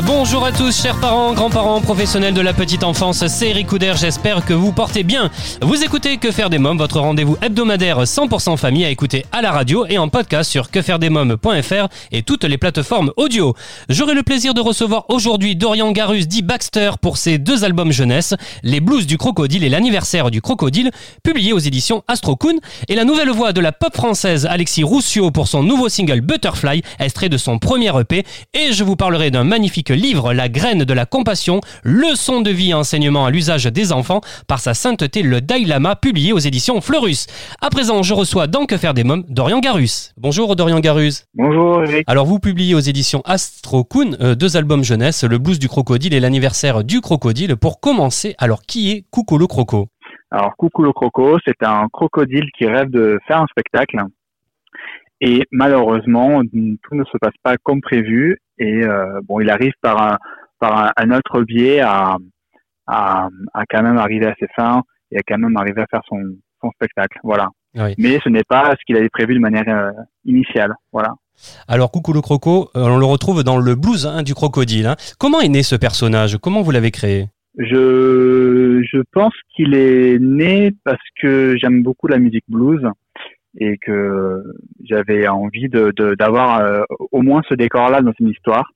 Bonjour à tous, chers parents, grands-parents, professionnels de la petite enfance, c'est Eric Couder, j'espère que vous portez bien. Vous écoutez Que faire des mômes, votre rendez-vous hebdomadaire 100% famille à écouter à la radio et en podcast sur quefairedesmômes.fr et toutes les plateformes audio. J'aurai le plaisir de recevoir aujourd'hui Dorian Garus dit Baxter pour ses deux albums jeunesse, Les Blues du Crocodile et l'anniversaire du Crocodile, publiés aux éditions Astro Kun, et la nouvelle voix de la pop française Alexis Roussio pour son nouveau single Butterfly, extrait de son premier EP, et je vous parlerai d'un magnifique livre La graine de la compassion, leçon de vie et enseignement à l'usage des enfants par sa sainteté le Dalai Lama, publié aux éditions Fleurus. À présent, je reçois dans Que faire des mômes Dorian Garus. Bonjour Dorian Garus. Bonjour Eric. Alors vous publiez aux éditions Astro Kun euh, deux albums jeunesse, Le blues du crocodile et l'anniversaire du crocodile. Pour commencer, alors qui est Coucou le croco? Alors Coucou le croco, c'est un crocodile qui rêve de faire un spectacle. Et malheureusement, tout ne se passe pas comme prévu. Et euh, bon, il arrive par un, par un, un autre biais à, à, à quand même arriver à ses fins et à quand même arriver à faire son, son spectacle. Voilà. Oui. Mais ce n'est pas ce qu'il avait prévu de manière euh, initiale. Voilà. Alors Coucou le croco, euh, on le retrouve dans le blues hein, du crocodile. hein. Comment est né ce personnage? Comment vous l'avez créé? Je, je pense qu'il est né parce que j'aime beaucoup la musique blues et que j'avais envie de d'avoir euh, au moins ce décor-là dans une histoire.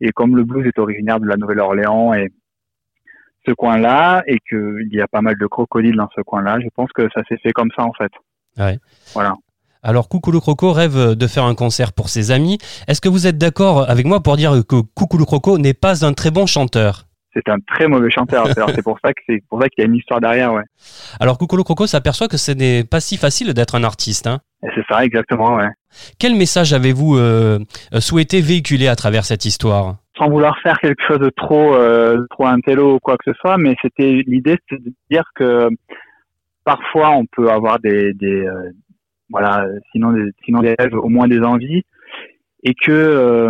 Et comme le blues est originaire de la Nouvelle-Orléans et ce coin-là, et qu'il y a pas mal de crocodiles dans ce coin-là, je pense que ça s'est fait comme ça en fait. Ouais. Voilà. Alors Coucou le croco rêve de faire un concert pour ses amis. Est-ce que vous êtes d'accord avec moi pour dire que Coucou le croco n'est pas un très bon chanteur? C'est un très mauvais chanteur. C'est pour ça que c'est pour ça qu'il y a une histoire derrière, ouais. Alors Coucou le croco s'aperçoit que ce n'est pas si facile d'être un artiste. hein. C'est ça exactement, ouais. Quel message avez-vous euh, euh, souhaité véhiculer à travers cette histoire? Sans vouloir faire quelque chose de trop euh, trop intello ou quoi que ce soit, mais c'était l'idée c'était de dire que parfois on peut avoir des, des euh, voilà sinon des sinon des rêves au moins des envies et que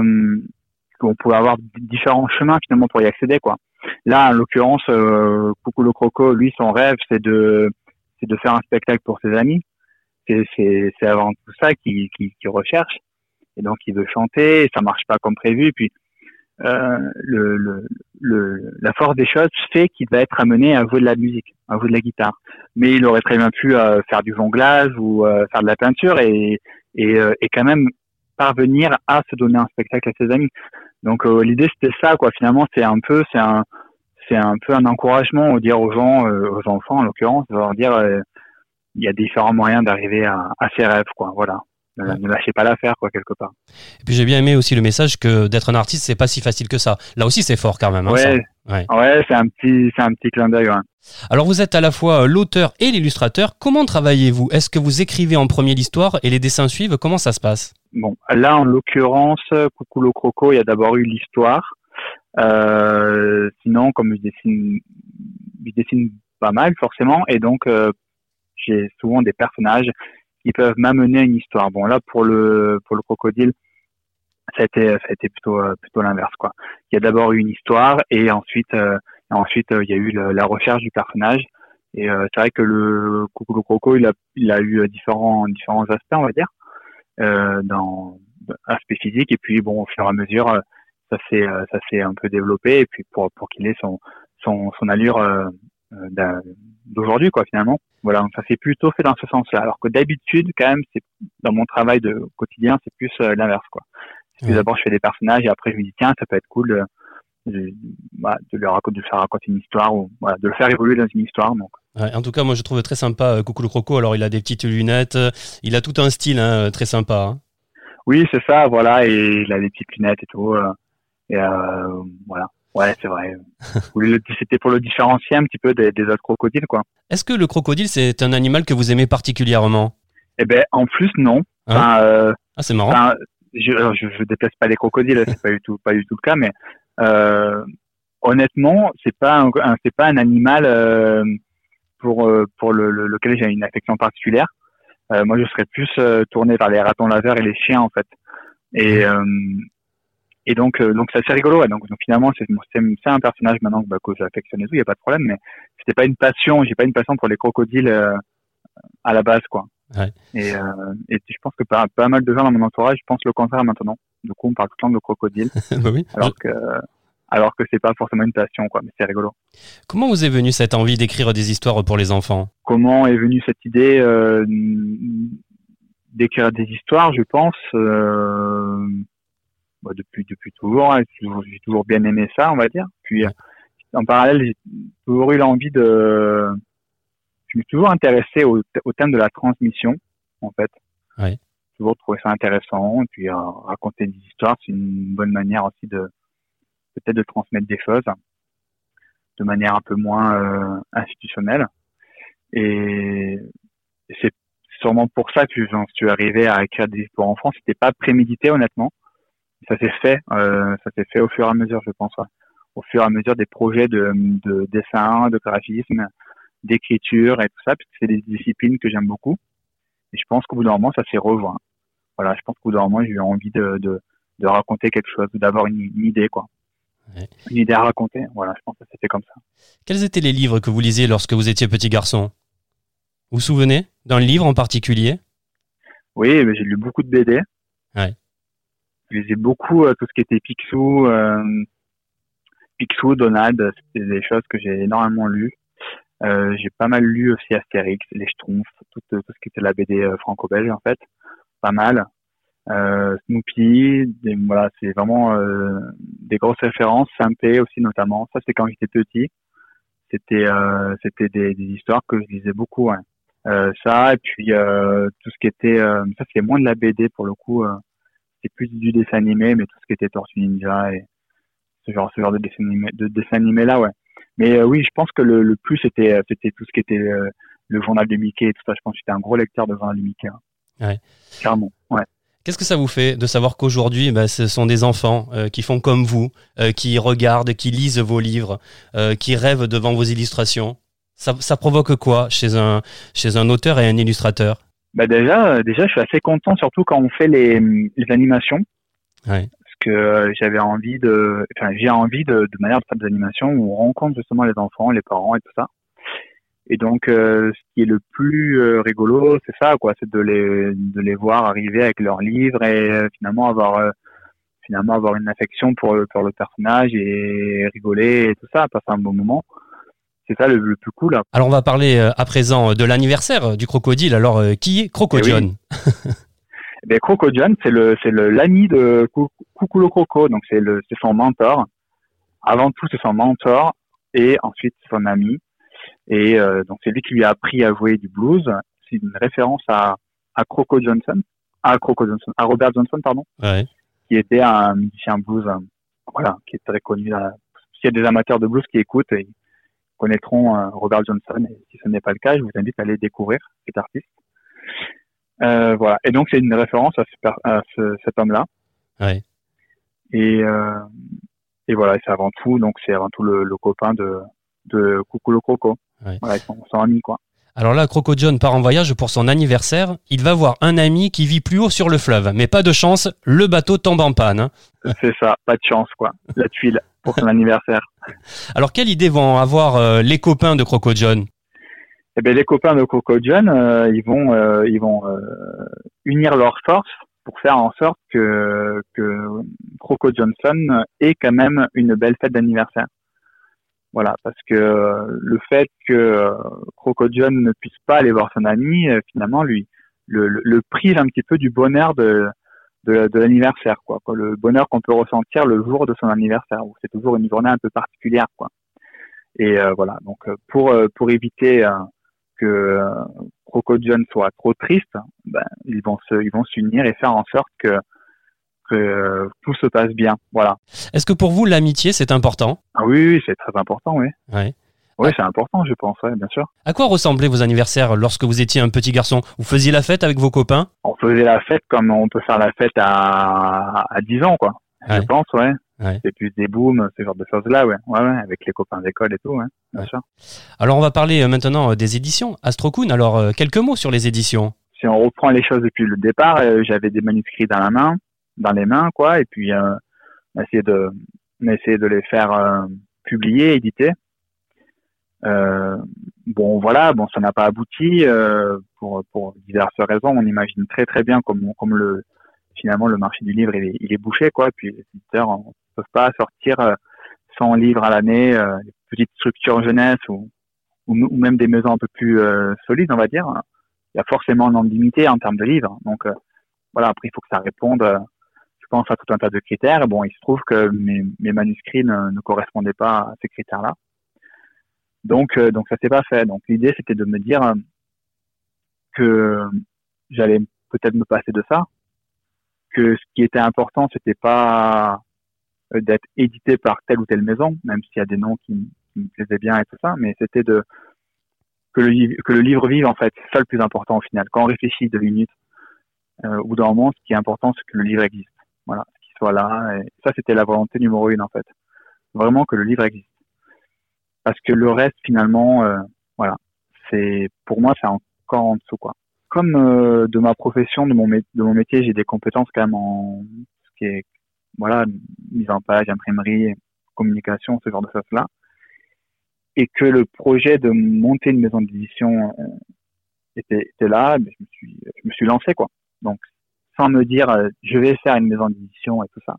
qu'on peut avoir différents chemins finalement pour y accéder quoi. Là en l'occurrence euh, Coucou le croco lui son rêve c'est de c'est de faire un spectacle pour ses amis. C'est avant tout ça qu'il recherche et donc il veut chanter et ça marche pas comme prévu puis euh, le, le, le, la force des choses fait qu'il va être amené à jouer de la musique, à jouer de la guitare. Mais il aurait très bien pu euh, faire du jonglage ou euh, faire de la peinture et, et, euh, et quand même parvenir à se donner un spectacle à ses amis. Donc euh, l'idée c'était ça quoi. Finalement c'est un peu c'est un c'est un peu un encouragement à dire aux gens euh, aux enfants en l'occurrence de leur dire euh, il y a différents moyens d'arriver à, à ses rêves quoi. Voilà. Ne, Ouais. ne lâchez pas l'affaire quoi quelque part. Et puis j'ai bien aimé aussi le message que d'être un artiste c'est pas si facile que ça. Là aussi c'est fort quand même. hein. Ouais. Ouais c'est un petit c'est un petit clin d'œil. Alors vous êtes à la fois l'auteur et l'illustrateur. Comment travaillez-vous? Est-ce que vous écrivez en premier l'histoire et les dessins suivent? Comment ça se passe? Bon, là, en l'occurrence, Coucou le Croco, il y a d'abord eu l'histoire. Euh, sinon, comme je dessine, pas mal, forcément, et donc, euh, j'ai souvent des personnages qui peuvent m'amener à une histoire. Bon, là, pour le, pour le crocodile, ça a été, ça a été plutôt, euh, plutôt l'inverse, quoi. Il y a d'abord eu une histoire, et ensuite, ensuite, euh, il y a eu le- la recherche du personnage. Et euh, c'est vrai que le Coucou Croco, il a, il a eu euh, différents, différents aspects, on va dire euh, dans aspect physique. Et puis bon au fur et à mesure ça s'est ça s'est un peu développé. Et puis pour pour qu'il ait son son son allure d'aujourd'hui quoi finalement. Voilà donc ça s'est plutôt fait dans ce sens-là. Alors que d'habitude quand même c'est dans mon travail de quotidien c'est plus l'inverse quoi. Ouais. d'abord je fais des personnages et après je me dis tiens ça peut être cool de, bah, de leur de faire raconter une histoire ou voilà de le faire évoluer dans une histoire donc Ouais, En tout cas moi je trouve très sympa euh, Coucou le croco. Alors il a des petites lunettes, euh, il a tout un style hein, très sympa. hein. Oui, c'est ça, voilà, et il a des petites lunettes et tout. euh, et euh, voilà. Ouais, c'est vrai. C'était pour le différencier un petit peu des, des autres crocodiles, quoi. Est-ce que le crocodile c'est un animal que vous aimez particulièrement? Eh ben, en plus, non. Hein? Enfin, euh, Ah c'est marrant. enfin, je, je, je déteste pas les crocodiles, c'est pas du tout, pas du tout le cas, mais euh, honnêtement, c'est pas un, c'est pas un animal euh, pour euh, pour le, le- lequel j'ai une affection particulière. Euh, moi, je serais plus euh, tourné vers les ratons laveurs et les chiens en fait. Et euh, et donc euh, donc c'est assez rigolo. ouais. Donc, donc finalement, c'est c'est un personnage maintenant que, bah, que j'affectionne et tout, il y a pas de problème. Mais c'était pas une passion. J'ai pas une passion pour les crocodiles euh, à la base, quoi. Ouais. Et euh, et je pense que pas pas mal de gens dans mon entourage pensent le contraire maintenant. Du coup, on parle tout le temps de crocodile, Bah oui. alors que alors que c'est pas forcément une passion, quoi. Mais c'est rigolo. Comment vous est venue cette envie d'écrire des histoires pour les enfants? Comment est venue cette idée euh, d'écrire des histoires Je pense euh, bah, depuis depuis toujours. hein, j'ai toujours- J'ai toujours bien aimé ça, on va dire. Puis en parallèle, j'ai toujours eu l'envie de. Je me suis toujours intéressé au, au thème de la transmission, en fait. Ouais. Toujours trouvé ça intéressant. Et puis euh, raconter des histoires, c'est une bonne manière aussi de peut-être de transmettre des choses de manière un peu moins euh, institutionnelle. Et c'est sûrement pour ça que j'en suis arrivé à écrire des histoires en France. C'était pas prémédité, honnêtement. Ça s'est fait, euh, ça s'est fait au fur et à mesure, je pense. Au fur et à mesure des projets de, de dessin, de graphisme, d'écriture et tout ça, c'est des disciplines que j'aime beaucoup. Et je pense qu'au bout d'un moment, ça s'est rejoint. Voilà, je pense qu'au bout d'un moment, j'ai eu envie de, de, de raconter quelque chose, d'avoir une, une idée, quoi. Ouais. Une idée à raconter. Voilà, je pense que c'était comme ça. Quels étaient les livres que vous lisiez lorsque vous étiez petit garçon? Vous vous souvenez d'un livre en particulier? Oui, j'ai lu beaucoup de BD. Ouais. Je lisais beaucoup euh, tout ce qui était Picsou, euh, Picsou, Donald, c'était des choses que j'ai énormément lu. Euh, j'ai pas mal lu aussi Astérix, les Schtroumpfs, tout, tout ce qui était la BD franco-belge en fait, pas mal. Euh, Snoopy, des- voilà, c'est vraiment euh, des grosses références. Saint-Pé aussi notamment. Ça, c'était quand j'étais petit. C'était euh, c'était des, des histoires que je lisais beaucoup. Euh, ça et puis euh, tout ce qui était euh, ça c'est moins de la BD pour le coup c'est plus du dessin animé mais tout ce qui était Tortue Ninja et ce genre ce genre de dessin animé de dessin animé là ouais mais oui je pense que le, le plus c'était c'était tout ce qui était le journal de Mickey et tout ça je pense que j'étais un gros lecteur de journal de Mickey hein. Ouais. clairement ouais. Qu'est-ce que ça vous fait de savoir qu'aujourd'hui, bah, ce sont des enfants euh, qui font comme vous, euh, qui regardent, qui lisent vos livres, euh, qui rêvent devant vos illustrations? Ça, ça provoque quoi chez un, chez un auteur et un illustrateur? Bah déjà euh, déjà je suis assez content surtout quand on fait les, les animations. Ouais. parce que euh, j'avais envie de enfin j'ai envie de, de manière de faire des animations où on rencontre justement les enfants les parents et tout ça et donc euh, ce qui est le plus euh, rigolo c'est ça quoi c'est de les de les voir arriver avec leurs livres et euh, finalement avoir euh, finalement avoir une affection pour pour le personnage et rigoler et tout ça passer un bon moment c'est ça le, le plus cool. Alors on va parler euh, à présent de l'anniversaire du crocodile. Alors euh, qui est Croco Eh oui. Eh ben, Croco John, c'est le, c'est le, l'ami de Cou- Coucou le Croco, donc c'est le, c'est son mentor. Avant tout, c'est son mentor et ensuite son ami. Et euh, donc c'est lui qui lui a appris à jouer du blues. C'est une référence à, à Croco Johnson, à Croco Johnson, à Robert Johnson, pardon, Ouais. qui était un musicien blues, euh, voilà, qui est très connu. là. S'il y a des amateurs de blues qui écoutent, ils connaîtront euh, Robert Johnson. Et si ce n'est pas le cas, je vous invite à aller découvrir cet artiste. Euh, voilà. Et donc c'est une référence à, ce à ce- cet homme-là. Ouais. Et, euh, et voilà, et c'est avant tout, donc c'est avant tout le, le copain de, de Coucou le Croco. Ouais. Voilà, ils sont, sont amis, quoi. Alors là, Croco John part en voyage pour son anniversaire. Il va voir un ami qui vit plus haut sur le fleuve. Mais pas de chance, le bateau tombe en panne. hein. C'est ça, pas de chance, quoi. La tuile pour son anniversaire. Alors quelle idée vont avoir euh, les copains de Croco John? Eh ben, les copains de Coco John, euh, ils vont, euh, ils vont euh, unir leurs forces pour faire en sorte que, que Croco Johnson ait quand même une belle fête d'anniversaire. Voilà, parce que le fait que Croco John ne puisse pas aller voir son ami, euh, finalement, lui, le, le, le prive un petit peu du bonheur de, de, l'anniversaire, quoi. Le bonheur qu'on peut ressentir le jour de son anniversaire, où c'est toujours une journée un peu particulière, quoi. Et euh, voilà, donc euh, pour pour éviter euh, que Croco John soit trop triste, ben, ils vont se, ils vont s'unir et faire en sorte que que euh, tout se passe bien. Voilà. Est-ce que pour vous l'amitié c'est important? Ah oui, oui, c'est très important, oui. Ouais. Oui, c'est important, je pense, ouais, bien sûr. À quoi ressemblaient vos anniversaires lorsque vous étiez un petit garçon? Vous faisiez la fête avec vos copains? On faisait la fête comme on peut faire la fête à, à 10 ans, quoi. Ouais. Je pense, ouais. Ouais. Plus des booms, ce genre de choses-là, ouais. Ouais, ouais, avec les copains d'école et tout, ouais, bien Ouais. sûr. Alors on va parler euh, maintenant euh, des éditions. Astrocoon, alors quelques mots sur les éditions. Si on reprend les choses depuis le départ, j'avais des manuscrits dans la main, dans les mains, quoi, et puis euh, on a de, on a de les faire euh, publier, éditer. Euh, bon, voilà, bon, ça n'a pas abouti pour pour diverses raisons. On imagine très très bien comme comme le finalement le marché du livre il est, il est bouché, quoi. Puis les éditeurs ne peuvent pas sortir euh, 100 livres à l'année, des petites structures jeunesse ou, ou même des maisons un peu plus euh, solides, on va dire il y a forcément un nombre limité en termes de livres. Donc euh, voilà, après il faut que ça réponde, pense, à tout un tas de critères. Bon, il se trouve que mes, manuscrits ne, correspondaient pas à ces critères-là. Donc euh, donc ça s'est pas fait. Donc l'idée c'était de me dire euh, que j'allais peut-être me passer de ça, que ce qui était important c'était pas euh, d'être édité par telle ou telle maison, même s'il y a des noms qui, me plaisaient bien et tout ça, mais c'était de que le, que le livre vive en fait, c'est ça le plus important au final. Quand on réfléchit deux minutes euh, ou dans le monde, ce qui est important c'est que le livre existe, voilà, qu'il soit là. Et ça c'était la volonté numéro une en fait, vraiment que le livre existe, parce que le reste finalement, euh, voilà, c'est pour moi c'est encore en dessous quoi. Comme euh, de ma profession, de mon, de mon métier, j'ai des compétences quand même en ce qui est voilà mise en page, imprimerie, communication, ce genre de choses là et que le projet de monter une maison d'édition euh, était, était là, je me suis, je me suis lancé quoi. Donc, sans me dire, euh, je vais faire une maison d'édition et tout ça,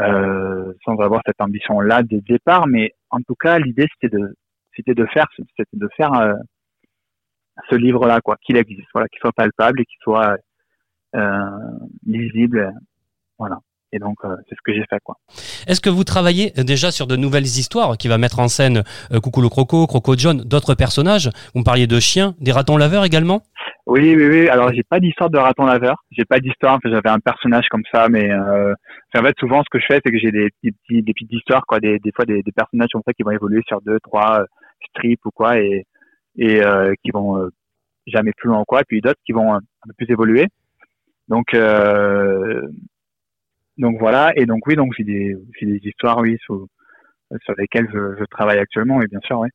euh, sans avoir cette ambition-là dès le départ, mais en tout cas, l'idée c'était de, c'était de faire, c'était de faire euh, ce livre-là quoi, qu'il existe, voilà, qu'il soit palpable et qu'il soit lisible, voilà. Et donc, euh, c'est ce que j'ai fait quoi. Est-ce que vous travaillez déjà sur de nouvelles histoires qui va mettre en scène euh, Coucou le Croco, Croco John, d'autres personnages? Vous me parliez de chiens, des ratons laveurs également? Oui, oui, oui. Alors, j'ai pas d'histoire de raton laveur. J'ai pas d'histoire. Enfin, j'avais un personnage comme ça, mais euh, en fait, souvent, ce que je fais, c'est que j'ai des petits, petits- des petites histoires, quoi. Des, des fois, des, des personnages comme ça qui vont évoluer sur deux, trois euh, strips ou quoi, et et euh, qui vont euh, jamais plus loin ou quoi. Et puis d'autres qui vont un peu plus évoluer. Donc, euh, donc voilà. Et donc oui, donc j'ai des, histoires, oui, sur, sur lesquelles je, travaille actuellement, oui, bien sûr, oui.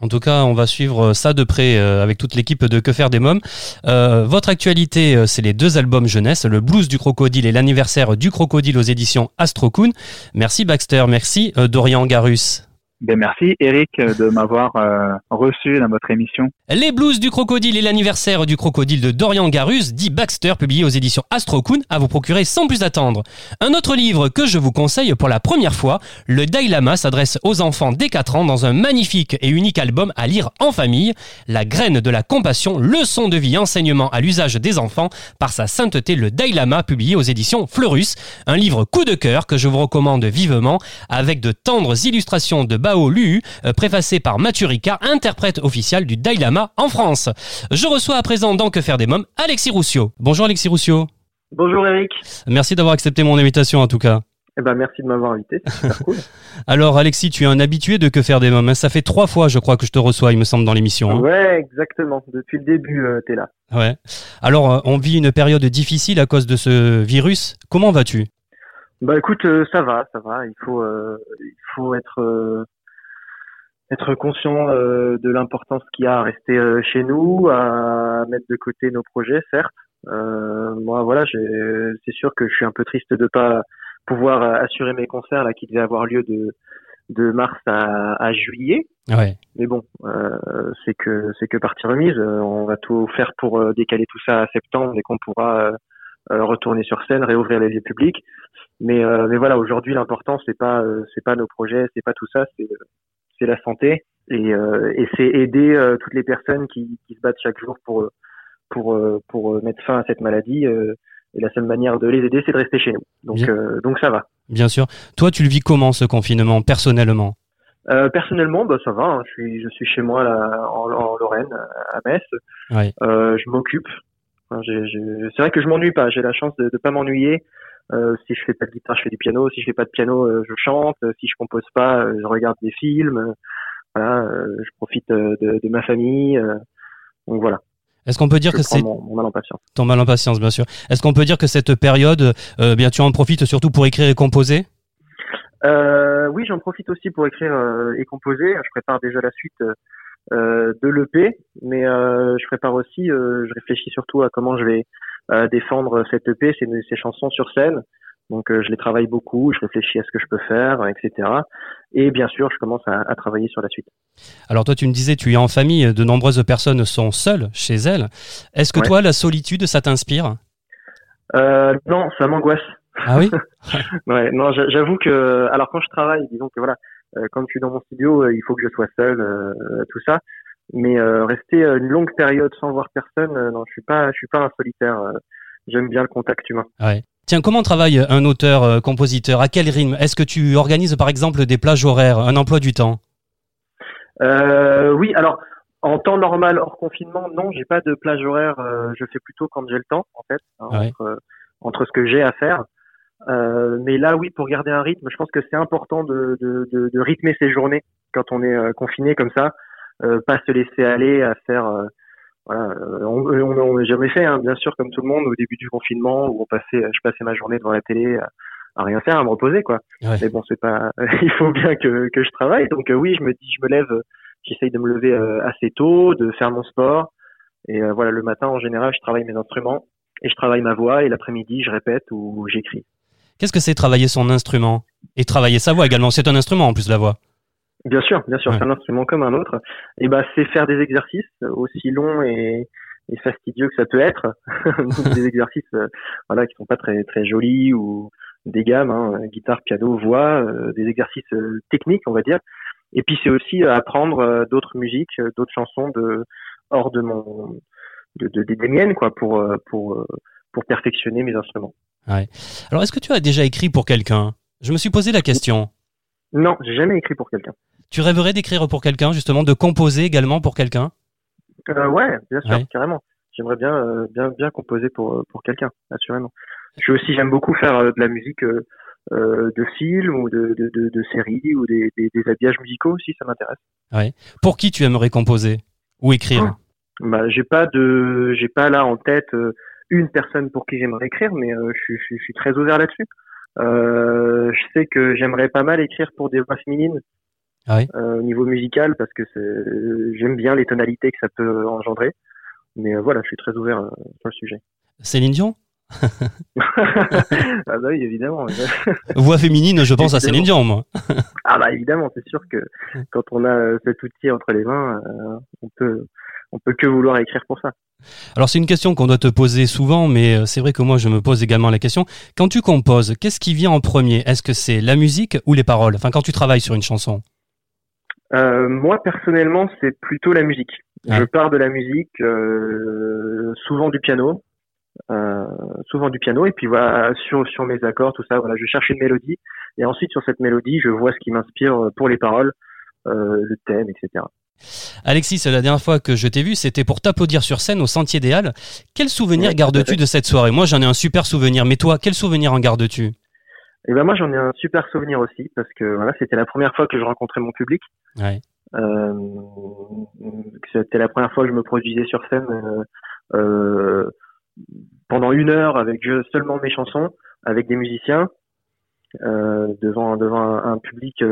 En tout cas, on va suivre ça de près euh, avec toute l'équipe de Que faire des mômes. Euh, votre actualité, euh, c'est les deux albums jeunesse, le blues du crocodile et l'anniversaire du crocodile aux éditions Astrocoon. Merci Baxter, merci euh, Dorian Garus. Ben merci Eric de m'avoir euh, reçu dans votre émission. Les blues du crocodile et l'anniversaire du crocodile de Dorian Garus, dit Baxter, publié aux éditions Astrocoon, à vous procurer sans plus attendre. Un autre livre que je vous conseille pour la première fois, le Dalai Lama s'adresse aux enfants dès 4 ans dans un magnifique et unique album à lire en famille, La graine de la compassion, leçon de vie, enseignement à l'usage des enfants par sa sainteté le Dalai Lama, publié aux éditions Fleurus, un livre coup de cœur que je vous recommande vivement, avec de tendres illustrations de Bao Lu, euh, préfacées par Mathieu Ricard, interprète officiel du Dalai Lama en France. Je reçois à présent dans Que faire des mômes Alexis Roussio. Bonjour Alexis Roussio. Bonjour Eric. Merci d'avoir accepté mon invitation en tout cas. Eh ben merci de m'avoir invité, super cool. Alors Alexis, tu es un habitué de Que faire des mômes. hein. Ça fait trois fois je crois que je te reçois, il me semble, dans l'émission. hein. Ouais, exactement. Depuis le début, euh, t'es là. Ouais. Alors euh, on vit une période difficile à cause de ce virus. Comment vas-tu? Bah écoute, euh, ça va, ça va. Il faut, il faut être, être conscient euh, de l'importance qu'il y a à rester euh, chez nous, à mettre de côté nos projets, certes. Euh, moi, voilà, c'est sûr que je suis un peu triste de pas pouvoir euh, assurer mes concerts là qui devaient avoir lieu de de mars à, à juillet. Ouais. Mais bon, euh, c'est que c'est que partie remise. Euh, on va tout faire pour euh, décaler tout ça à septembre et qu'on pourra retourner sur scène, réouvrir les lieux publics. Mais euh, mais voilà, aujourd'hui l'important c'est pas euh, c'est pas nos projets, c'est pas tout ça, c'est c'est la santé et euh, et c'est aider euh, toutes les personnes qui qui se battent chaque jour pour euh, pour pour mettre fin à cette maladie. et la seule manière de les aider, c'est de rester chez nous. Donc ça va. Bien sûr. Toi, tu le vis comment ce confinement personnellement? Euh, personnellement, bah ça va. hein. Je suis je suis chez moi là en, en Lorraine, à Metz. Euh, je m'occupe. Enfin, c'est vrai que je m'ennuie pas. J'ai la chance de, de pas m'ennuyer. Euh, si je fais pas de guitare, je fais du piano. Si je fais pas de piano, euh, je chante. Si je compose pas, euh, je regarde des films. Voilà, je profite de, de ma famille. donc voilà. Est-ce qu'on peut dire je que c'est mon, mon mal en patience. ton mal en patience, bien sûr Est-ce qu'on peut dire que cette période, bien tu en profites surtout pour écrire et composer? Euh, oui, j'en profite aussi pour écrire et composer. Je prépare déjà la suite de l'EP, mais je prépare aussi, je réfléchis surtout à comment je vais défendre cette EP, ces, ces chansons sur scène. Donc je les travaille beaucoup, je réfléchis à ce que je peux faire, etc. Et bien sûr, je commence à, à travailler sur la suite. Alors toi, tu me disais, tu es en famille, de nombreuses personnes sont seules chez elles. Est-ce que Ouais. toi, la solitude, ça t'inspire? Euh, non, ça m'angoisse. Ah oui? Ouais, non, j'a- j'avoue que, alors quand je travaille, disons que voilà, euh, quand je suis dans mon studio, euh, il faut que je sois seul, euh, tout ça. Mais euh, rester euh, une longue période sans voir personne, euh, non, je suis pas, je suis pas un solitaire. euh, J'aime bien le contact humain. Ouais. Tiens, comment travaille un auteur, euh, compositeur? À quel rythme? Est-ce que tu organises par exemple des plages horaires, un emploi du temps? Euh, oui, alors en temps normal, hors confinement, non, j'ai pas de plage horaire. euh, je fais plutôt quand j'ai le temps, en fait, hein, Ouais. entre, entre ce que j'ai à faire. Euh, mais là, oui, pour garder un rythme, je pense que c'est important de, de, de, de rythmer ses journées quand on est euh, confiné comme ça, pas se laisser aller à faire. euh, voilà, euh, on, on, on- j'avais fait, hein, bien sûr, comme tout le monde, au début du confinement, où on passait, je passais ma journée devant la télé à, à rien faire, à me reposer, quoi. Ouais. Mais bon, c'est pas. il faut bien que, que je travaille, donc euh, oui, je me dis, je me lève, euh, j'essaye de me lever euh, assez tôt, de faire mon sport, et euh, voilà, le matin, en général, je travaille mes instruments et je travaille ma voix, et l'après-midi, je répète ou j'écris. Qu'est-ce que c'est travailler son instrument? Et travailler sa voix également, c'est un instrument en plus la voix. Bien sûr, bien sûr, Ouais. c'est un instrument comme un autre. Et ben, c'est faire des exercices euh, aussi longs et, et fastidieux que ça peut être, des exercices, euh, voilà, qui sont pas très très jolis ou des gammes, hein, guitare, piano, voix, euh, des exercices euh, techniques, on va dire. Et puis c'est aussi euh, apprendre euh, d'autres musiques, euh, d'autres chansons de hors de mon de, de- des- des miennes, quoi, pour euh, pour euh, pour perfectionner mes instruments. Alors, est-ce que tu as déjà écrit pour quelqu'un? Je me suis posé la question. Non, j'ai jamais écrit pour quelqu'un. Tu rêverais d'écrire pour quelqu'un, justement, de composer également pour quelqu'un? Euh, ouais, bien sûr, Ouais. carrément. J'aimerais bien, euh, bien, bien composer pour euh, pour quelqu'un, assurément. Je aussi, j'aime beaucoup faire euh, de la musique euh, de film ou de de, de, de séries ou des, des, des habillages musicaux aussi, ça m'intéresse. Pour qui tu aimerais composer Ou écrire? Bah, j'ai pas de, j'ai pas là en tête une personne pour qui j'aimerais écrire, mais je, je suis très ouvert là-dessus. Euh, je sais que j'aimerais pas mal écrire pour des voix féminines Ah oui euh, au niveau musical parce que j'aime bien les tonalités que ça peut engendrer. Mais euh, voilà, je suis très ouvert sur le sujet. Céline Dion? Ah bah oui, évidemment. Voix féminine, je pense à Céline Dion, moi. ah bah évidemment, c'est sûr que quand on a cet outil entre les mains, on peut on peut que vouloir écrire pour ça. Alors c'est une question qu'on doit te poser souvent, mais euh, c'est vrai que moi je me pose également la question. Quand tu composes, qu'est-ce qui vient en premier? Est-ce que c'est la musique ou les paroles? Enfin, quand tu travailles sur une chanson. Euh, moi personnellement, c'est plutôt la musique. Ouais. Je pars de la musique, euh, souvent du piano, euh, souvent du piano, et puis voilà sur sur mes accords, tout ça. Voilà, je cherche une mélodie, et ensuite sur cette mélodie, je vois ce qui m'inspire pour les paroles, le thème, etc. Alexis, la dernière fois que je t'ai vu, c'était pour t'applaudir sur scène au Sentier des Halles. Quel souvenir gardes-tu de cette soirée? Moi, j'en ai un super souvenir, mais toi, quel souvenir en gardes-tu? Et ben moi, j'en ai un super souvenir aussi parce que voilà, c'était la première fois que je rencontrais mon public. Ouais. Euh, c'était la première fois que je me produisais sur scène euh, euh, pendant une heure avec seulement mes chansons, avec des musiciens, devant devant un, un public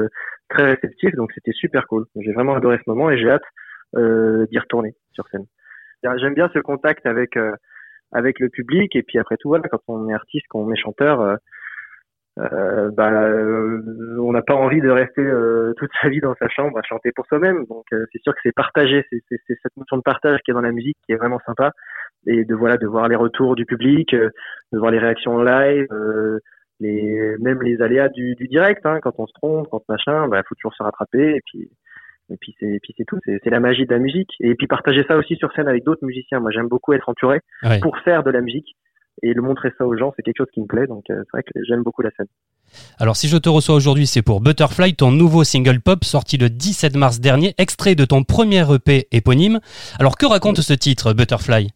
très réceptif. Donc c'était super cool. J'ai vraiment adoré ce moment et j'ai hâte euh, d'y retourner sur scène. J'aime bien ce contact avec euh, avec le public et puis après tout voilà quand on est artiste, quand on est chanteur. euh, euh, bah, euh, on n'a pas envie de rester euh, toute sa vie dans sa chambre à chanter pour soi-même. Donc c'est sûr que c'est partager, c'est cette notion de partage qui est dans la musique qui est vraiment sympa. Et de voilà, de voir les retours du public, de voir les réactions live, les même les aléas du, du direct. Hein, quand on se trompe, quand machin, bah faut toujours se rattraper. Et puis et puis c'est puis c'est tout. C'est c'est la magie de la musique. Et puis partager ça aussi sur scène avec d'autres musiciens. Moi j'aime beaucoup être entouré Ouais. pour faire de la musique et le montrer ça aux gens. C'est quelque chose qui me plaît. Donc euh, c'est vrai que j'aime beaucoup la scène. Alors, si je te reçois aujourd'hui, c'est pour Butterfly, ton nouveau single pop sorti le 17 mars dernier, extrait de ton premier EP éponyme. Alors, que raconte ce titre, Butterfly?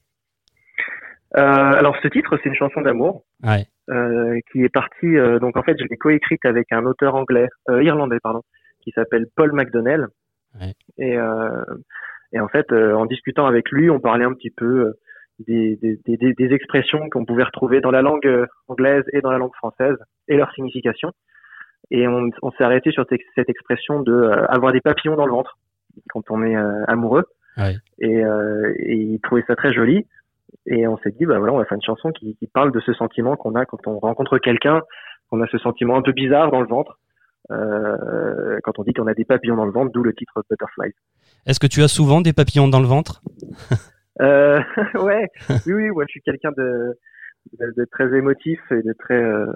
Euh, alors ce titre, c'est une chanson d'amour Ouais. Euh, qui est partie. euh, donc en fait, je l'ai coécrite avec un auteur anglais, euh, irlandais pardon, qui s'appelle Paul McDonnell. Ouais. Et, euh, et en fait, euh, en discutant avec lui, on parlait un petit peu des, des, des, des- expressions qu'on pouvait retrouver dans la langue anglaise et dans la langue française et leur signification. Et on, on s'est arrêté sur cette- cette expression de euh, avoir des papillons dans le ventre quand on est euh, amoureux. Ouais. Et, euh, et il trouvait ça très joli. Et on s'est dit, bah voilà, on va faire une chanson qui, qui parle de ce sentiment qu'on a quand on rencontre quelqu'un, qu'on a ce sentiment un peu bizarre dans le ventre. Euh, quand on dit qu'on a des papillons dans le ventre, d'où le titre Butterfly. Est-ce que tu as souvent des papillons dans le ventre? Euh, ouais, oui, oui, moi je suis quelqu'un de, de, de très émotif et de très, euh,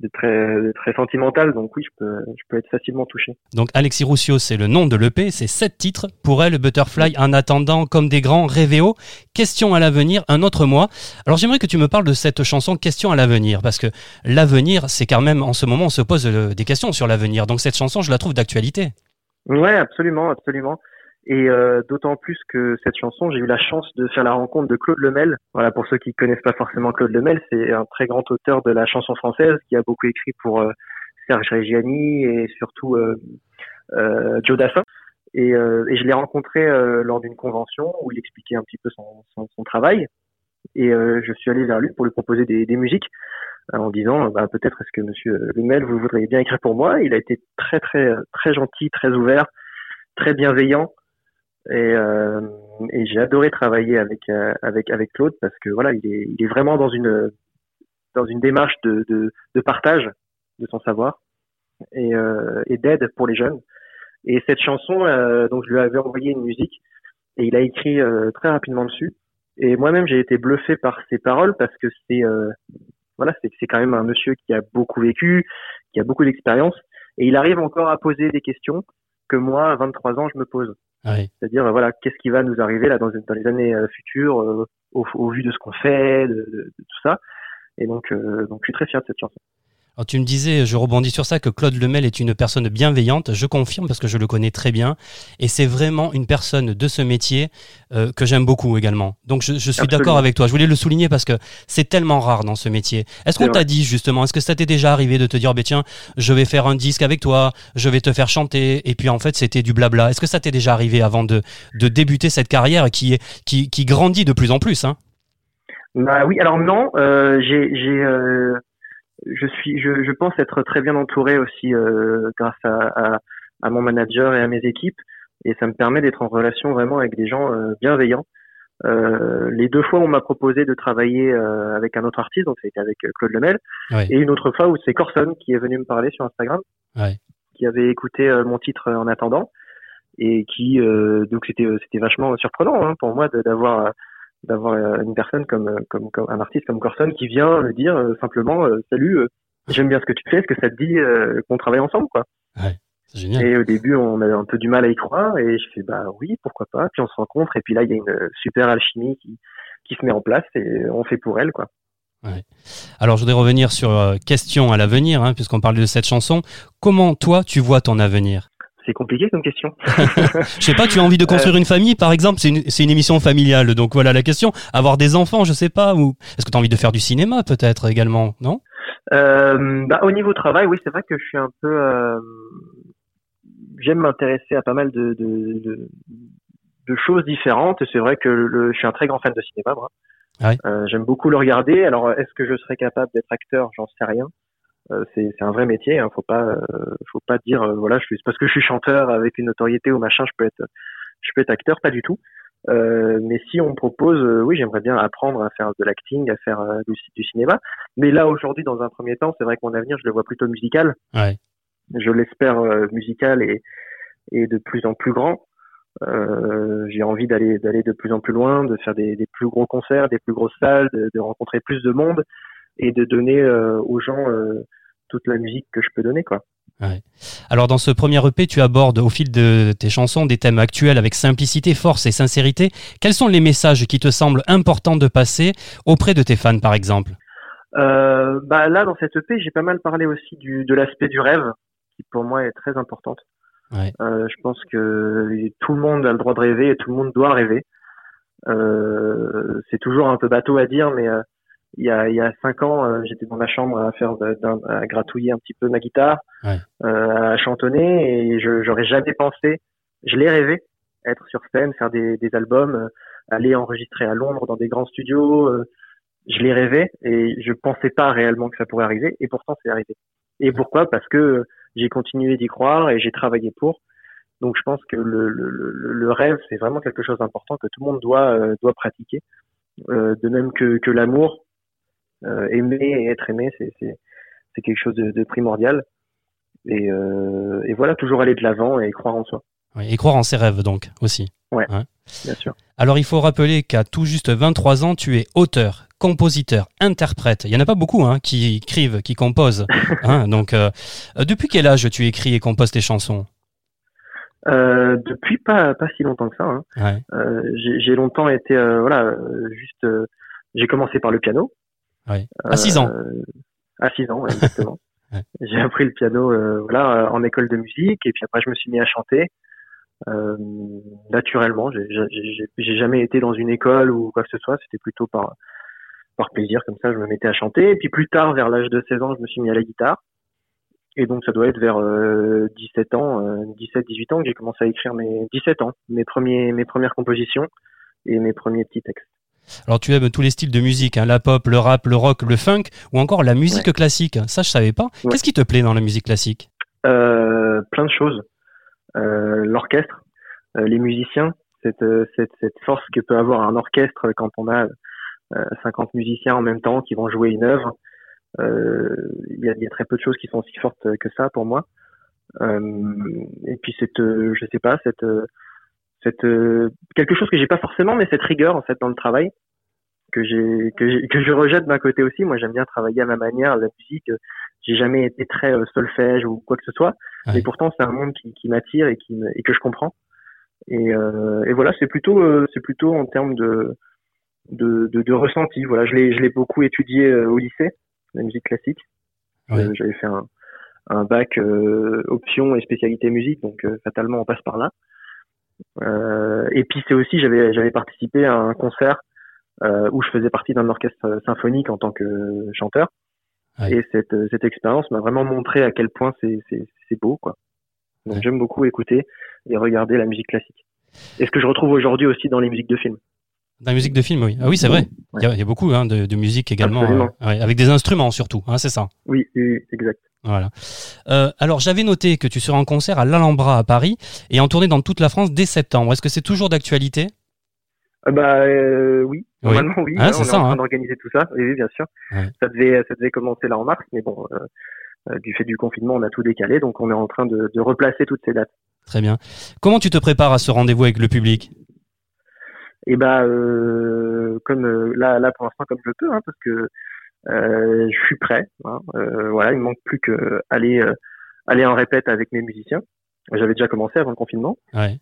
de très, de très sentimental, donc oui, je peux, je peux être facilement touché. Donc Alexis Roussio, c'est le nom de l'EP, c'est sept titres. Pour elle, Butterfly, en attendant, comme des grands, Révéo, Question à l'avenir, un autre mois. Alors j'aimerais que tu me parles de cette chanson Question à l'avenir, parce que l'avenir, c'est quand même, en ce moment, on se pose euh, des questions sur l'avenir. Donc cette chanson, je la trouve d'actualité. Ouais, absolument, absolument. Et euh, d'autant plus que cette chanson, j'ai eu la chance de faire la rencontre de Claude Lemel. Voilà, pour ceux qui connaissent pas forcément Claude Lemel, c'est un très grand auteur de la chanson française qui a beaucoup écrit pour euh, Serge Reggiani et surtout euh, euh, Joe Dassin. Et, euh, et je l'ai rencontré lors d'une convention où il expliquait un petit peu son, son, son travail. Et je suis allé vers lui pour lui proposer des, des musiques en disant bah, peut-être est-ce que Monsieur Lemel vous voudriez bien écrire pour moi. Il a été très très très gentil, très ouvert, très bienveillant. Et, euh, et j'ai adoré travailler avec euh, avec avec Claude parce que voilà il est il est vraiment dans une dans une démarche de de, de partage de son savoir et, euh, et d'aide pour les jeunes. Et cette chanson donc je lui avais envoyé une musique et il a écrit très rapidement dessus. Et moi-même j'ai été bluffé par ses paroles parce que c'est euh, voilà c'est c'est quand même un monsieur qui a beaucoup vécu qui a beaucoup d'expérience et il arrive encore à poser des questions que moi à 23 ans je me pose C'est-à-dire euh, voilà qu'est-ce qui va nous arriver là dans, les années euh, futures euh, au, au vu de ce qu'on fait de, tout ça. Et donc donc je suis très fier de cette chanson Alors, tu me disais, je rebondis sur ça, que Claude Lemel est une personne bienveillante. Je confirme parce que je le connais très bien. Et c'est vraiment une personne de ce métier euh, que j'aime beaucoup également. Donc je, je suis d'accord avec toi. Je voulais le souligner parce que c'est tellement rare dans ce métier. Est-ce qu'on t'a dit justement, est-ce que ça t'est déjà arrivé de te dire, bah, tiens, je vais faire un disque avec toi, je vais te faire chanter, et puis en fait c'était du blabla. Est-ce que ça t'est déjà arrivé avant de, de débuter cette carrière qui, qui, qui grandit de plus en plus hein? Bah oui, alors non, euh, j'ai, j'ai, euh, je suis, je, je pense être très bien entouré aussi euh, grâce à, à, à mon manager et à mes équipes, et ça me permet d'être en relation vraiment avec des gens euh, bienveillants. Euh, les deux fois, on m'a proposé de travailler euh, avec un autre artiste, donc c'était avec euh, Claude Lemel, Ouais. et une autre fois où c'est Corson qui est venu me parler sur Instagram, Ouais. qui avait écouté euh, mon titre en attendant, et qui, euh, donc c'était, c'était vachement surprenant hein, pour moi d'avoir d'avoir euh, une personne comme, euh, comme, comme un artiste comme Corson qui vient me dire euh, simplement euh, salut j'aime bien ce que tu fais est-ce que ça te dit qu'on travaille ensemble quoi? C'est génial. et au début on avait un peu du mal à y croire et je fais bah oui pourquoi pas? Puis on se rencontre et puis là il y a une super alchimie qui qui se met en place et on fait pour elle quoi. Alors je voudrais revenir sur euh, question à l'avenir, hein, puisqu'on parle de cette chanson. Comment toi tu vois ton avenir? C'est compliqué comme question Je sais pas, tu as envie de construire une famille, par exemple C'est une, une émission familiale, donc voilà la question. Avoir des enfants, je sais pas, ou est-ce que tu as envie de faire du cinéma peut-être également, non? Euh, bah, au niveau travail, oui, c'est vrai que je suis un peu. euh, J'aime m'intéresser à pas mal de, de, de, de choses différentes. Et c'est vrai que le, je suis un très grand fan de cinéma. Moi. Euh, J'aime beaucoup le regarder. Alors, est-ce que je serais capable d'être acteur? J'en sais rien. Euh, c'est c'est un vrai métier. Hein. Faut pas, euh, faut pas dire euh, voilà, je suis parce que je suis chanteur avec une notoriété ou machin, je peux être, je peux être acteur, pas du tout. Euh, mais si on me propose, euh, oui, j'aimerais bien apprendre à faire de l'acting, à faire euh, du, du cinéma. Mais là, aujourd'hui, dans un premier temps, c'est vrai que mon avenir, je le vois plutôt musical. Ouais. Je l'espère euh, musical et, et de plus en plus grand. Euh, j'ai envie d'aller d'aller de plus en plus loin, de faire des, des plus gros concerts, des plus grosses salles, de, de rencontrer plus de monde et de donner euh, aux gens euh, toute la musique que je peux donner, quoi. Alors dans ce premier EP, tu abordes au fil de tes chansons des thèmes actuels avec simplicité, force et sincérité. Quels sont les messages qui te semblent importants de passer auprès de tes fans, par exemple? Euh, bah là, dans cette EP, j'ai pas mal parlé aussi du, de l'aspect du rêve, qui pour moi est très importante. Ouais. Euh, je pense que tout le monde a le droit de rêver et tout le monde doit rêver. Euh, c'est toujours un peu bateau à dire, mais euh, il y a il y a cinq ans, euh, j'étais dans ma chambre à faire de- à gratouiller un petit peu ma guitare, Ouais. euh, à chantonner, et je j'aurais jamais pensé. Je l'ai rêvé, être sur scène, faire des, des albums, euh, aller enregistrer à Londres dans des grands studios. euh, je l'ai rêvé et je pensais pas réellement que ça pourrait arriver, et pourtant c'est arrivé. Et pourquoi? Parce que j'ai continué d'y croire et j'ai travaillé pour. Donc je pense que le, le, le, le rêve, c'est vraiment quelque chose d'important que tout le monde doit, euh, doit pratiquer. Euh, de même que, que l'amour, aimer et être aimé, c'est, quelque chose de, de primordial. Et, euh, et voilà, toujours aller de l'avant et croire en soi. Oui, et croire en ses rêves donc aussi. Bien sûr. Alors il faut rappeler qu'à tout juste 23 ans, tu es auteur, compositeur, interprète. Il y en a pas beaucoup hein, qui écrivent, qui composent. hein. donc euh, euh, depuis quel âge tu écris et composes tes chansons? Euh, depuis pas pas si longtemps que ça. Hein. Ouais. Euh, j'ai longtemps été euh, voilà euh, juste euh, j'ai commencé par le piano. À 6 ans. Euh, à 6 ans, ouais, exactement. Ouais. J'ai appris le piano euh, voilà en école de musique et puis après je me suis mis à chanter euh, naturellement. J'ai- jamais été dans une école ou quoi que ce soit. C'était plutôt par par plaisir comme ça. Je me mettais à chanter et puis plus tard vers l'âge de 16 ans je me suis mis à la guitare. Et donc ça doit être vers euh, 17 ans, euh, 17-18 ans que j'ai commencé à écrire mes 17 ans, mes premiers mes premières compositions et mes premiers petits textes. Alors tu aimes tous les styles de musique, hein, la pop, le rap, le rock, le funk ou encore la musique classique. Ça je savais pas. Ouais. Qu'est-ce qui te plaît dans la musique classique? Euh, plein de choses. Euh, L'orchestre, euh, les musiciens, cette, cette, cette force que peut avoir un orchestre quand on a euh, 50 musiciens en même temps qui vont jouer une œuvre. Il y, y a très peu de choses qui sont aussi fortes que ça pour moi. Et puis cette, je sais pas, cette, cette euh, quelque chose que j'ai pas forcément, mais cette rigueur en fait dans le travail que j'ai que, je rejette d'un côté aussi. Moi, j'aime bien travailler à ma manière. La musique, euh, j'ai jamais été très euh, solfège ou quoi que ce soit. Ouais. Mais pourtant, c'est un monde qui, qui m'attire et qui me- et que je comprends. Et, euh, et voilà, c'est plutôt c'est plutôt en termes de de, de, de ressenti. Voilà, je l'ai je l'ai beaucoup étudié au lycée, la musique classique. Euh, J'avais fait un un bac euh, option et spécialité musique, donc fatalement on passe par là. Euh, et puis c'est aussi j'avais j'avais participé à un concert euh, où je faisais partie d'un orchestre symphonique en tant que chanteur. Ouais. Et cette, cette expérience m'a vraiment montré à quel point c'est, c'est, c'est beau, quoi. Donc Ouais. j'aime beaucoup écouter et regarder la musique classique. Et ce que je retrouve aujourd'hui aussi dans les musiques de films. Dans la musique de film, oui. Ah oui, c'est vrai. Il y, a- il y a beaucoup hein, de, de musique également, euh, ouais, avec des instruments surtout. Hein, c'est ça. Oui, oui, exact. Voilà. Euh, alors j'avais noté que tu seras en concert à l'Alhambra à Paris et en tournée dans toute la France dès septembre. Est-ce que c'est toujours d'actualité? Euh, bah euh, oui, Oui. normalement oui. Ah, hein, on ça, est en train hein. d'organiser tout ça. Oui, oui, bien sûr. Ouais. Ça devait, ça devait commencer là en mars, mais bon, euh, euh, du fait du confinement, on a tout décalé, donc on est en train de, de replacer toutes ces dates. Très bien. Comment tu te prépares à ce rendez-vous avec le public? Et bah euh, comme euh, là, là pour l'instant comme je peux, hein, parce que euh, je suis prêt. hein. Euh, voilà, il me manque plus que aller euh, aller en répète avec mes musiciens. J'avais déjà commencé avant le confinement. Ouais.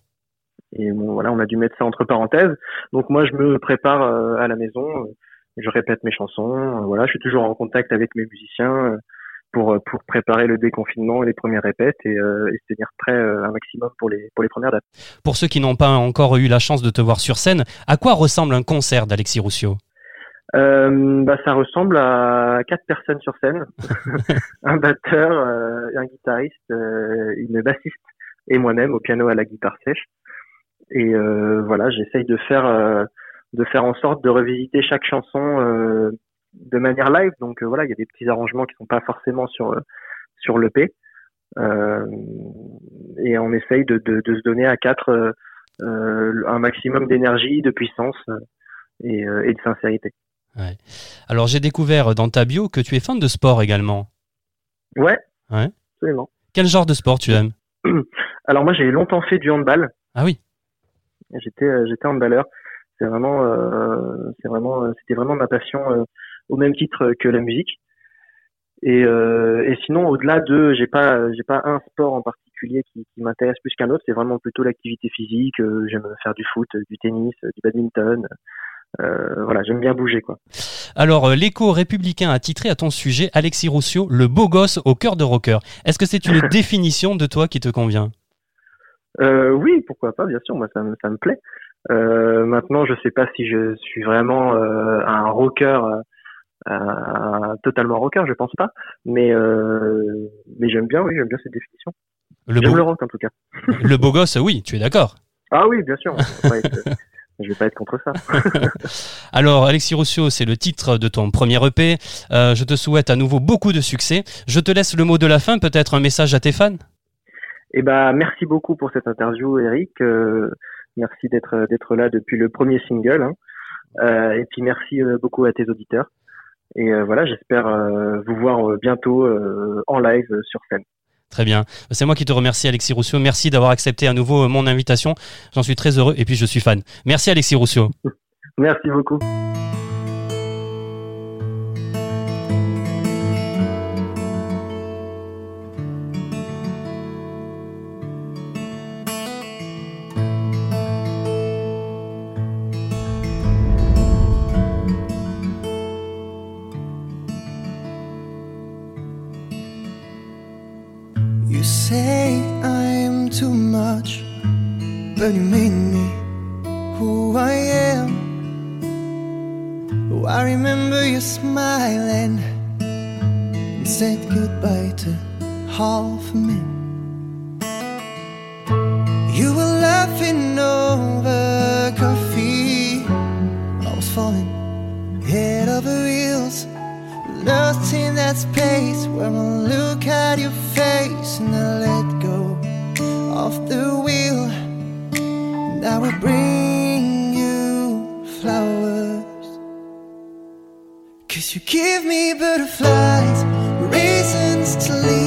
Et bon, voilà, on a dû mettre ça entre parenthèses. Donc moi, je me prépare à la maison. Je répète mes chansons. voilà, je suis toujours en contact avec mes musiciens pour euh, pour préparer le déconfinement et les premières répètes et, euh, et se tenir prêt euh, un maximum pour les pour les premières dates. Pour ceux qui n'ont pas encore eu la chance de te voir sur scène, à quoi ressemble un concert d'Alexis Roussio Euh, bah, ça ressemble à quatre personnes sur scène, un batteur, un guitariste, une bassiste et moi-même au piano à la guitare sèche. Et voilà, j'essaye de faire de faire en sorte de revisiter chaque chanson de manière live. Donc euh, voilà, il y a des petits arrangements qui sont pas forcément sur euh, sur l'EP. Euh, et on essaye de, de, de se donner à quatre un maximum d'énergie, de puissance et, et de sincérité. Alors j'ai découvert dans ta bio que tu es fan de sport également. Ouais. Ouais. Absolument. Quel genre de sport tu aimes? Alors moi j'ai longtemps fait du handball. Ah oui. J'étais j'étais handballeur. C'est vraiment euh, c'est vraiment c'était vraiment ma passion au même titre que la musique. Et, euh, et sinon au-delà de j'ai pas j'ai pas un sport en particulier qui, qui m'intéresse plus qu'un autre. C'est vraiment plutôt l'activité physique. Euh, j'aime faire du foot, du tennis, du badminton. Euh, voilà j'aime bien bouger quoi. Alors l'écho républicain a titré à ton sujet Alexis Roussio, le beau gosse au cœur de rocker. Est-ce que c'est une définition de toi qui te convient? Euh, oui, pourquoi pas, bien sûr, moi ça me, ça me plaît. Euh, maintenant, je sais pas si je suis vraiment un rocker, totalement rocker, je pense pas, mais euh, mais j'aime bien, oui, j'aime bien cette définition. le J'aime beau, le rock en tout cas. le beau gosse, oui, tu es d'accord. Ah oui, bien sûr. je vais pas être contre ça. Alors, Alexis Roussio, c'est le titre de ton premier EP. Euh, je te souhaite à nouveau beaucoup de succès. Je te laisse le mot de la fin, peut-être un message à tes fans. Eh ben, merci beaucoup pour cette interview, Eric. Euh, merci d'être d'être là depuis le premier single. Hein. Euh, et puis merci euh, beaucoup à tes auditeurs. Et euh, voilà, j'espère euh, vous voir bientôt en live sur scène. Très bien. C'est moi qui te remercie, Alexis Roussio. Merci d'avoir accepté à nouveau mon invitation. J'en suis très heureux et puis je suis fan. Merci, Alexis Roussio. Merci beaucoup. Say I'm too much, but you made me who I am. Oh, I remember you smiling and said goodbye to half of me. You were laughing over coffee. I was falling head over heels. Lost in that space where I look at your face and I let go of the wheel. And I will bring you flowers. Cause you give me butterflies, reasons to leave.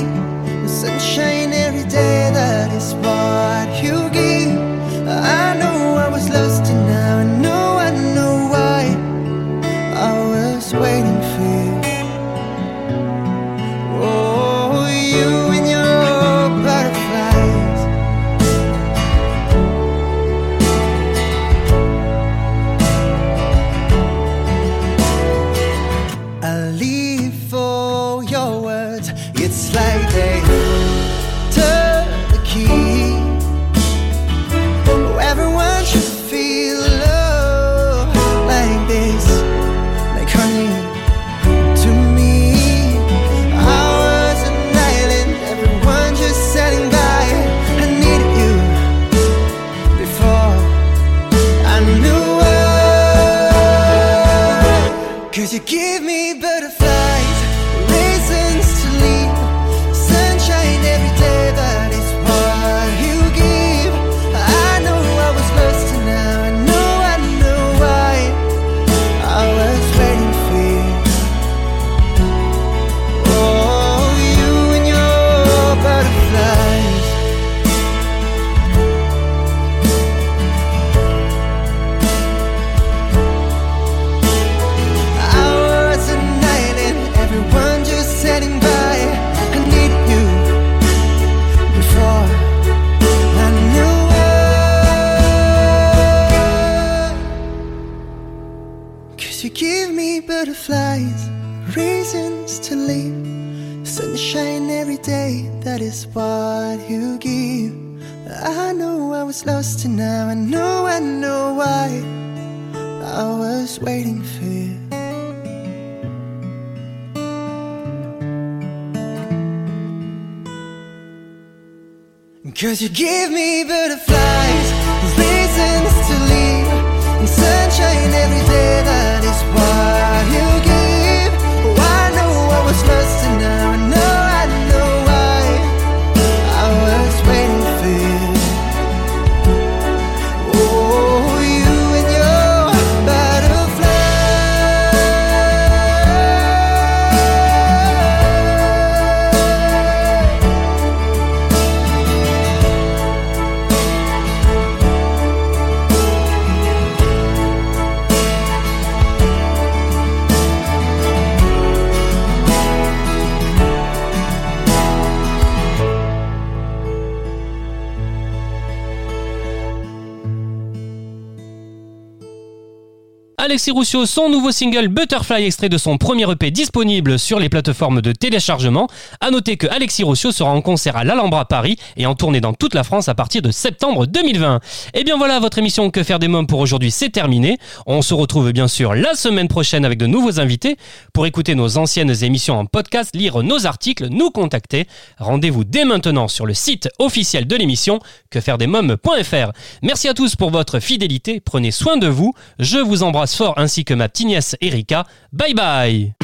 I you before I knew you give me butterflies, reasons to leave. Sunshine every day, that is what you give. I know I was lost and now I know, I know why. I was waiting Cause you give me butterflies, reasons to leave, and sunshine every day. Alexis Roussio, son nouveau single Butterfly, extrait de son premier EP disponible sur les plateformes de téléchargement. À noter que Alexis Roussio sera en concert à l'Alhambra Paris et en tournée dans toute la France à partir de septembre 2020. Et bien voilà, votre émission Que faire des mômes pour aujourd'hui, c'est terminé. On se retrouve bien sûr la semaine prochaine avec de nouveaux invités. Pour écouter nos anciennes émissions en podcast, lire nos articles, nous contacter, rendez-vous dès maintenant sur le site officiel de l'émission quefairedesmômes.fr. Merci à tous pour votre fidélité, prenez soin de vous, je vous embrasse ainsi que ma petite nièce Erika. Bye bye